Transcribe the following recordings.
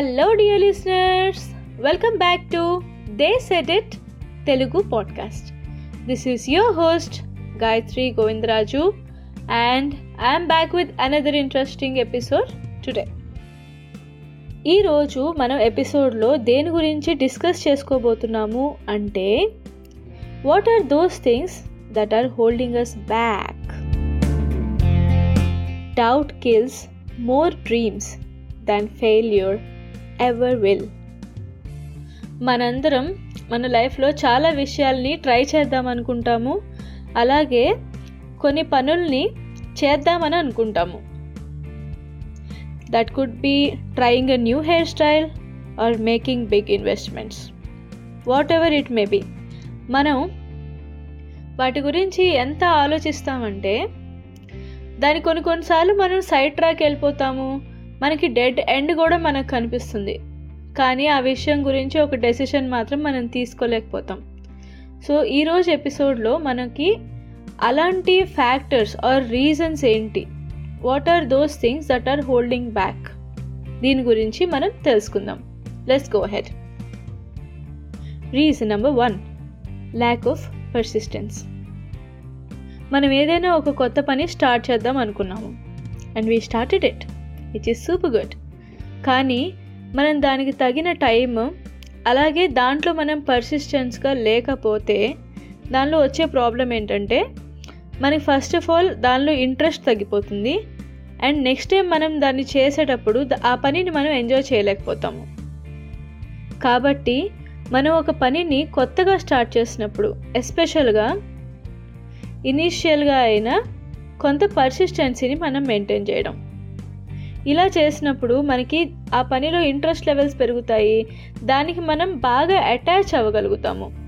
Hello dear listeners welcome back to the set it Telugu podcast this is your host Gayatri Govindaraju and I'm back with another interesting episode today ఈరోజు మనం ఎపిసోడ్లో దేని గురించి discuss చేసుకోబోతున్నాము అంటే what are those things that are holding us back doubt kills more dreams than failure ever will మనందరం మన లైఫ్లో చాలా విషయాల్ని ట్రై చేద్దాం అనుకుంటాము. అలాగే కొన్ని పనుల్ని చేద్దామని అనుకుంటాము. That could be trying a new hairstyle or making big investments whatever it may be మనం వాటి గురించి ఎంత ఆలోచిస్తామంటే దాని కొన్ని కొన్నిసార్లు మనం సైడ్ ట్రాక్ వెళ్ళిపోతాము. మనకి డెడ్ ఎండ్ కూడా మనకు కనిపిస్తుంది. కానీ ఆ విషయం గురించి ఒక డెసిషన్ మాత్రం మనం తీసుకోలేకపోతాం. సో ఈరోజు ఎపిసోడ్లో మనకి అలాంటి ఫ్యాక్టర్స్ ఆర్ రీజన్స్ ఏంటి? What are those things that are holding back? దీని గురించి మనం తెలుసుకుందాం. Let's go ahead reason number one lack of persistence. మనం ఏదైనా ఒక కొత్త పని స్టార్ట్ చేద్దాం అనుకున్నాము. And we started it. Which is super good కానీ మనం దానికి తగిన టైం అలాగే దాంట్లో మనం పర్సిస్టెన్స్గా లేకపోతే దానిలో వచ్చే ప్రాబ్లం ఏంటంటే మనకి ఫస్ట్ ఆఫ్ ఆల్ దానిలో ఇంట్రెస్ట్ తగ్గిపోతుంది. అండ్ నెక్స్ట్ టైం మనం దాన్ని చేసేటప్పుడు ఆ పనిని మనం ఎంజాయ్ చేయలేకపోతాము. కాబట్టి మనం ఒక పనిని కొత్తగా స్టార్ట్ చేసినప్పుడు ఎస్పెషల్గా ఇనీషియల్గా అయినా కొంత పర్సిస్టెన్సీని మనం మెయింటైన్ చేయడం. ఇలా చేసినప్పుడు మనకి ఆ పనిలో ఇంట్రెస్ట్ లెవెల్స్ పెరుగుతాయి. దానికి మనం బాగా అటాచ్ అవ్వగలుగుతాము.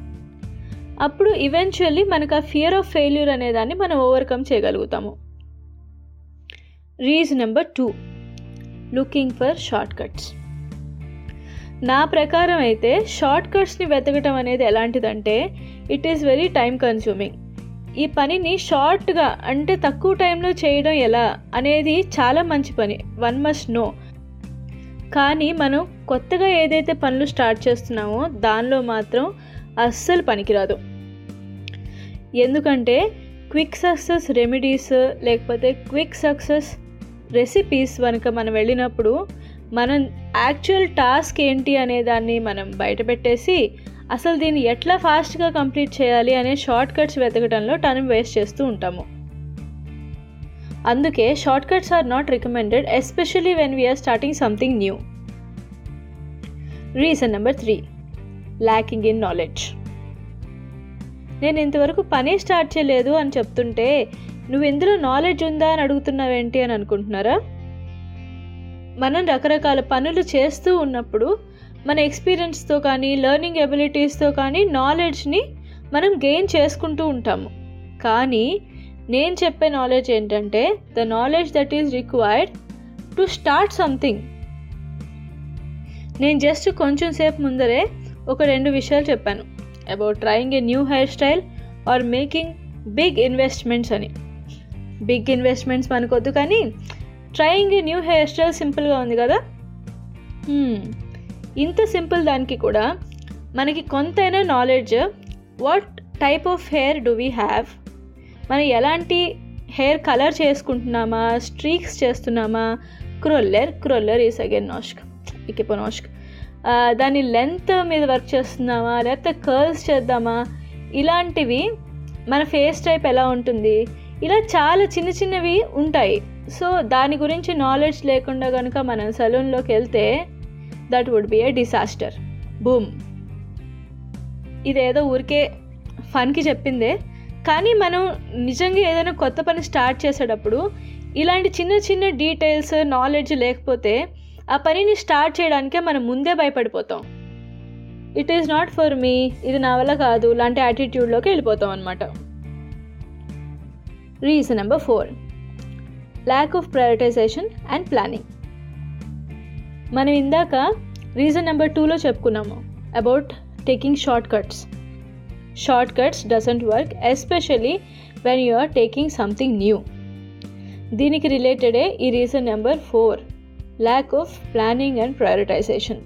అప్పుడు ఈవెన్చువల్లీ మనకు ఆ ఫియర్ ఆఫ్ ఫెయిల్యూర్ అనేదాన్ని మనం ఓవర్కమ్ చేయగలుగుతాము. Reason number two looking for shortcuts నా ప్రకారం అయితే షార్ట్ కట్స్ని వెతకటం అనేది ఎలాంటిదంటే it is very time consuming ఈ పనిని షార్ట్గా అంటే తక్కువ టైంలో చేయడం ఎలా అనేది చాలా మంచి పని. One must know. కానీ మనం కొత్తగా ఏదైతే పనులు స్టార్ట్ చేస్తున్నామో దానిలో మాత్రం అస్సలు పనికిరాదు. ఎందుకంటే క్విక్ సక్సెస్ రెమెడీస్ లేకపోతే క్విక్ సక్సెస్ రెసిపీస్ కనుక మనం వెళ్ళినప్పుడు మనం యాక్చువల్ టాస్క్ ఏంటి అనే దాన్ని మనం బయటపెట్టేసి అసలు దీన్ని ఎట్లా ఫాస్ట్గా కంప్లీట్ చేయాలి అనే షార్ట్ కట్స్ వెతకడంలో టైం వేస్ట్ చేస్తూ ఉంటాము. అందుకే shortcuts are not recommended especially when we're starting something new. Reason number three lacking in knowledge. నేను ఇంతవరకు పనే స్టార్ట్ చేయలేదు అని చెప్తుంటే నువ్వు ఇందులో నాలెడ్జ్ ఉందా అని అడుగుతున్నావేంటి అని అనుకుంటున్నారా? మనం రకరకాల పనులు చేస్తూ ఉన్నప్పుడు మన ఎక్స్పీరియన్స్తో కానీ లెర్నింగ్ ఎబిలిటీస్తో కానీ నాలెడ్జ్ని మనం గెయిన్ చేసుకుంటూ ఉంటాము. కానీ నేను చెప్పే నాలెడ్జ్ ఏంటంటే the knowledge that is required to start something నేను జస్ట్ కొంచెం సేపు ముందరే ఒక రెండు విషయాలు చెప్పాను. About trying a new hairstyle or making big investments అని. బిగ్ ఇన్వెస్ట్మెంట్స్ మనకొద్దు కానీ trying a new hair style సింపుల్గా ఉంది కదా? Hmm. ఇంత సింపుల్ దానికి కూడా మనకి కొంతైనా knowledge what type of hair do we have మనం ఎలాంటి హెయిర్ కలర్ చేసుకుంటున్నామా? స్ట్రీక్స్ చేస్తున్నామా? క్రొల్లర్ క్రొల్లర్ ఈస్ అగైన్ నాష్క్ ఇకిపో నాష్క్ దాని లెంత్ మీద వర్క్ చేస్తున్నామా? లేకపోతే కర్ల్స్ చేద్దామా? ఇలాంటివి మన ఫేస్ టైప్ ఎలా ఉంటుంది? ఇలా చాలా చిన్న చిన్నవి ఉంటాయి. సో దాని గురించి నాలెడ్జ్ లేకుండా కనుక మనం సలూన్లోకి వెళ్తే that would be a disaster boom ఇదేదో ఊరికే ఫన్కి చెప్పిందే. కానీ మనం నిజంగా ఏదైనా కొత్త పని స్టార్ట్ చేసేటప్పుడు ఇలాంటి చిన్న చిన్న డీటెయిల్స్ నాలెడ్జ్ లేకపోతే ఆ పనిని స్టార్ట్ చేయడానికే మనం ముందే భయపడిపోతాం. It is not for me ఇది నా వల్ల కాదు. లాంటి యాటిట్యూడ్లోకి వెళ్ళిపోతాం అనమాట reason number four lack of prioritization and planning మనం ఇందాక రీజన్ నెంబర్ టూలో చెప్పుకున్నాము about taking shortcuts shortcuts doesn't work especially when you are taking something new దీనికి రిలేటెడే ఈ reason number four lack of planning and prioritization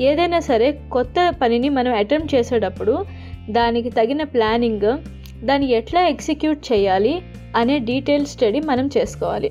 ఏదైనా సరే కొత్త పనిని మనం అటెంప్ట్ చేసేటప్పుడు దానికి తగిన ప్లానింగ్ దాన్ని ఎట్లా ఎగ్జిక్యూట్ చేయాలి అనే డీటెయిల్ స్టడీ మనం చేసుకోవాలి.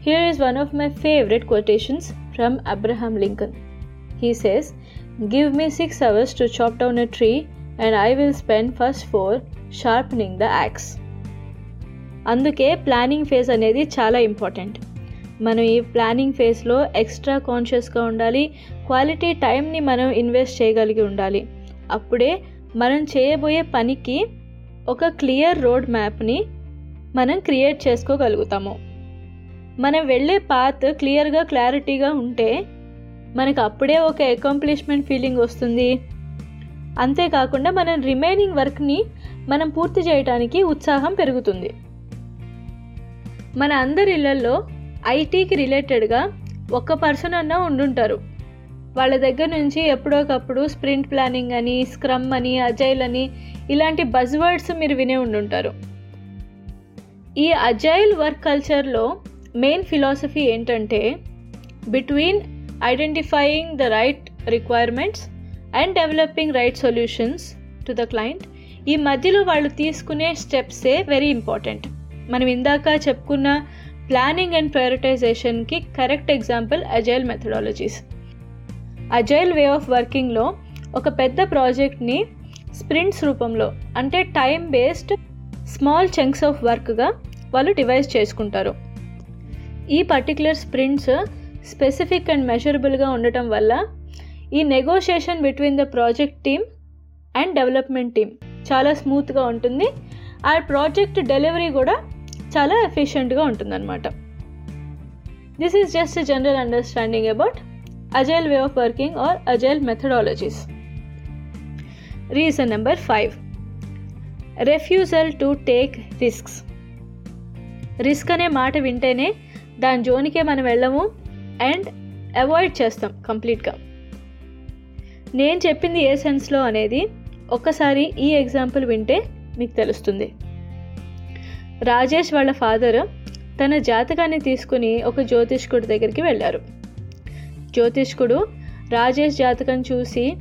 Here is one of my favorite quotations from Abraham Lincoln. He says, Give me six hours to chop down a tree, and I will spend first four sharpening the axe. అందుకే planning phase అనేది చాలా important మనం ఈ planning ఫేజ్లో extra కాన్షియస్గా ఉండాలి quality టైంని మనం ఇన్వెస్ట్ చేయగలిగి ఉండాలి అప్పుడే మనం చేయబోయే పనికి ఒక క్లియర్ రోడ్ మ్యాప్ని మనం క్రియేట్ చేసుకోగలుగుతాము మనం వెళ్ళే పాత్ క్లియర్గా క్లారిటీగా ఉంటే మనకు అప్పుడే ఒక అకాంప్లిష్మెంట్ ఫీలింగ్ వస్తుంది. అంతేకాకుండా మనం రిమైనింగ్ వర్క్ని మనం పూర్తి చేయడానికి ఉత్సాహం పెరుగుతుంది. మన అందరి ఇళ్ళలో ఐటీకి రిలేటెడ్గా ఒక్క పర్సన్ అన్నా ఉండుంటారు. వాళ్ళ దగ్గర నుంచి ఎప్పుడోకప్పుడు స్ప్రింట్ ప్లానింగ్ అని స్క్రమ్ అని అజైల్ అని ఇలాంటి బజ్ వర్డ్స్ మీరు వినే ఉండుంటారు. ఈ అజైల్ వర్క్ కల్చర్లో మెయిన్ ఫిలాసఫీ ఏంటంటే between identifying the right requirements and developing right solutions to the client ఈ మధ్యలో వాళ్ళు తీసుకునే స్టెప్సే వెరీ ఇంపార్టెంట్ మనం ఇందాక చెప్పుకున్న planning and ప్రయారిటైజేషన్కి correct example agile methodologies agile way of వర్కింగ్లో ఒక పెద్ద ప్రాజెక్ట్ని స్ప్రింట్స్ రూపంలో అంటే time based small chunks of వర్క్గా వాళ్ళు డివైజ్ చేసుకుంటారు. ఈ పర్టికులర్ స్ప్రింట్స్ స్పెసిఫిక్ అండ్ మెజరబుల్గా ఉండటం వల్ల ఈ negotiation between the project team and development team చాలా స్మూత్గా ఉంటుంది. ఆ ప్రాజెక్ట్ డెలివరీ కూడా చాలా ఎఫిషియెంట్గా ఉంటుందన్నమాట. This is just general understanding about agile way of working or agile methodologies reason number five refusal to take risks risk అనే మాట వింటేనే దాని జోనికే మనం వెళ్ళము అండ్ అవాయిడ్ చేస్తాం కంప్లీట్గా. నేను చెప్పింది ఏ సెన్స్లో అనేది ఒక్కసారి ఈ ఎగ్జాంపుల్ వింటే మీకు తెలుస్తుంది. రాజేష్ వాళ్ళ ఫాదర్ తన జాతకాన్ని తీసుకుని ఒక జ్యోతిష్కుడి దగ్గరికి వెళ్ళారు. జ్యోతిష్కుడు రాజేష్ జాతకం చూసి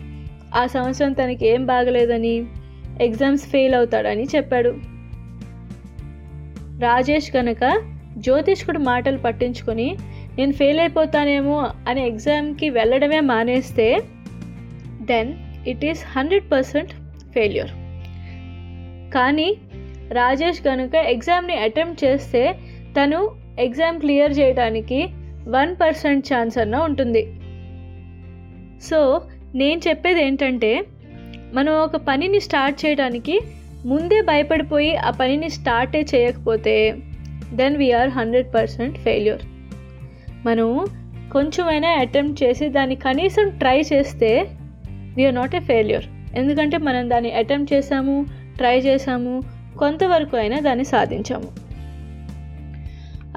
ఆ సంవత్సరం తనకి ఏం బాగలేదని ఎగ్జామ్స్ ఫెయిల్ అవుతాడని చెప్పాడు. రాజేష్ కనుక జ్యోతిష్కుడు మాటలు పట్టించుకొని నేను ఫెయిల్ అయిపోతానేమో అనే ఎగ్జామ్కి వెళ్ళడమే మానేస్తే then it is hundred percent failure కానీ రాజేష్ కనుక ఎగ్జామ్ని అటెంప్ట్ చేస్తే తను ఎగ్జామ్ క్లియర్ చేయడానికి వన్ పర్సెంట్ ఛాన్స్ అన్న ఉంటుంది. సో నేను చెప్పేది ఏంటంటే మనం ఒక పనిని స్టార్ట్ చేయడానికి ముందే భయపడిపోయి ఆ పనిని స్టార్టే చేయకపోతే then we're hundred percent failure మనం కొంచెమైనా అటెంప్ట్ చేసి దాన్ని కనీసం ట్రై చేస్తే వీఆర్ నాట్ ఏ ఫెయిల్యూర్ ఎందుకంటే మనం దాన్ని అటెంప్ట్ చేసాము ట్రై చేసాము కొంతవరకు అయినా దాన్ని సాధించాము.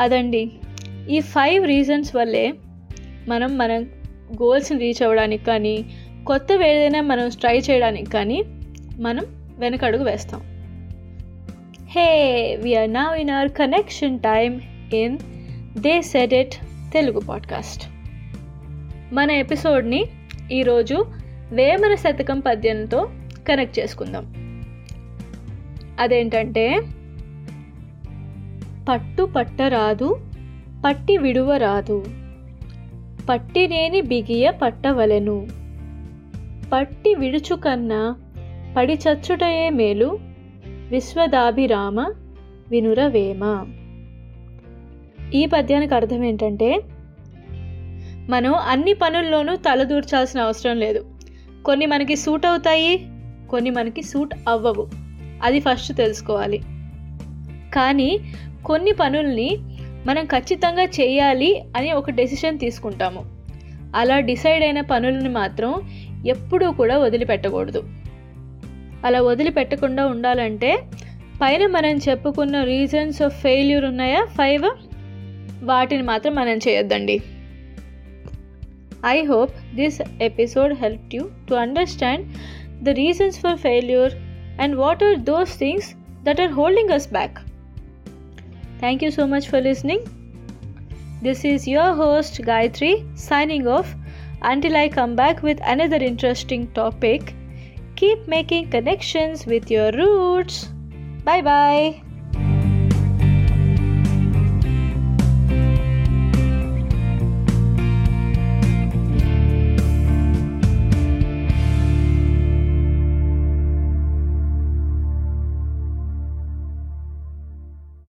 అదండి. ఈ ఫైవ్ రీజన్స్ వల్లే మనం మన గోల్స్ని రీచ్ అవ్వడానికి కానీ కొత్తవి ఏదైనా మనం ట్రై చేయడానికి కానీ మనం వెనకడుగు వేస్తాం. Hey we're now in our connection time in they said it Telugu podcast మన ఎపిసోడ్ని ఈరోజు వేమన శతకం పద్యంతో కనెక్ట్ చేసుకుందాం. అదేంటంటే పట్టు పట్టరాదు పట్టి విడువరాదు పట్టినేని బిగియ పట్టవలెను పట్టి విడుచు కన్నా పడి చచ్చుటయే మేలు విశ్వదాభిరామ వినురవేమ. ఈ పద్యానికి అర్థం ఏంటంటే మనం అన్ని పనుల్లోనూ తలదూర్చాల్సిన అవసరం లేదు. కొన్ని మనకి సూట్ అవుతాయి కొన్ని మనకి సూట్ అవ్వవు. అది ఫస్ట్ తెలుసుకోవాలి. కానీ కొన్ని పనుల్ని మనం ఖచ్చితంగా చేయాలి అని ఒక డెసిషన్ తీసుకుంటాము. అలా డిసైడ్ అయిన పనులను మాత్రం ఎప్పుడూ కూడా వదిలిపెట్టకూడదు. అలా వదిలిపెట్టకుండా ఉండాలంటే పైన మనం చెప్పుకున్న రీజన్స్ ఆఫ్ ఫెయిల్యూర్ ఉన్నాయా ఫైవ్ వాటిని మాత్రం మనం చేయొద్దండి I hope this episode help you to understand the reasons for failure and what are those things that are holding us back Thank you so much for listening. This is your host Gayatri signing off until I come back with another interesting topic. Keep making connections with your roots. Bye bye.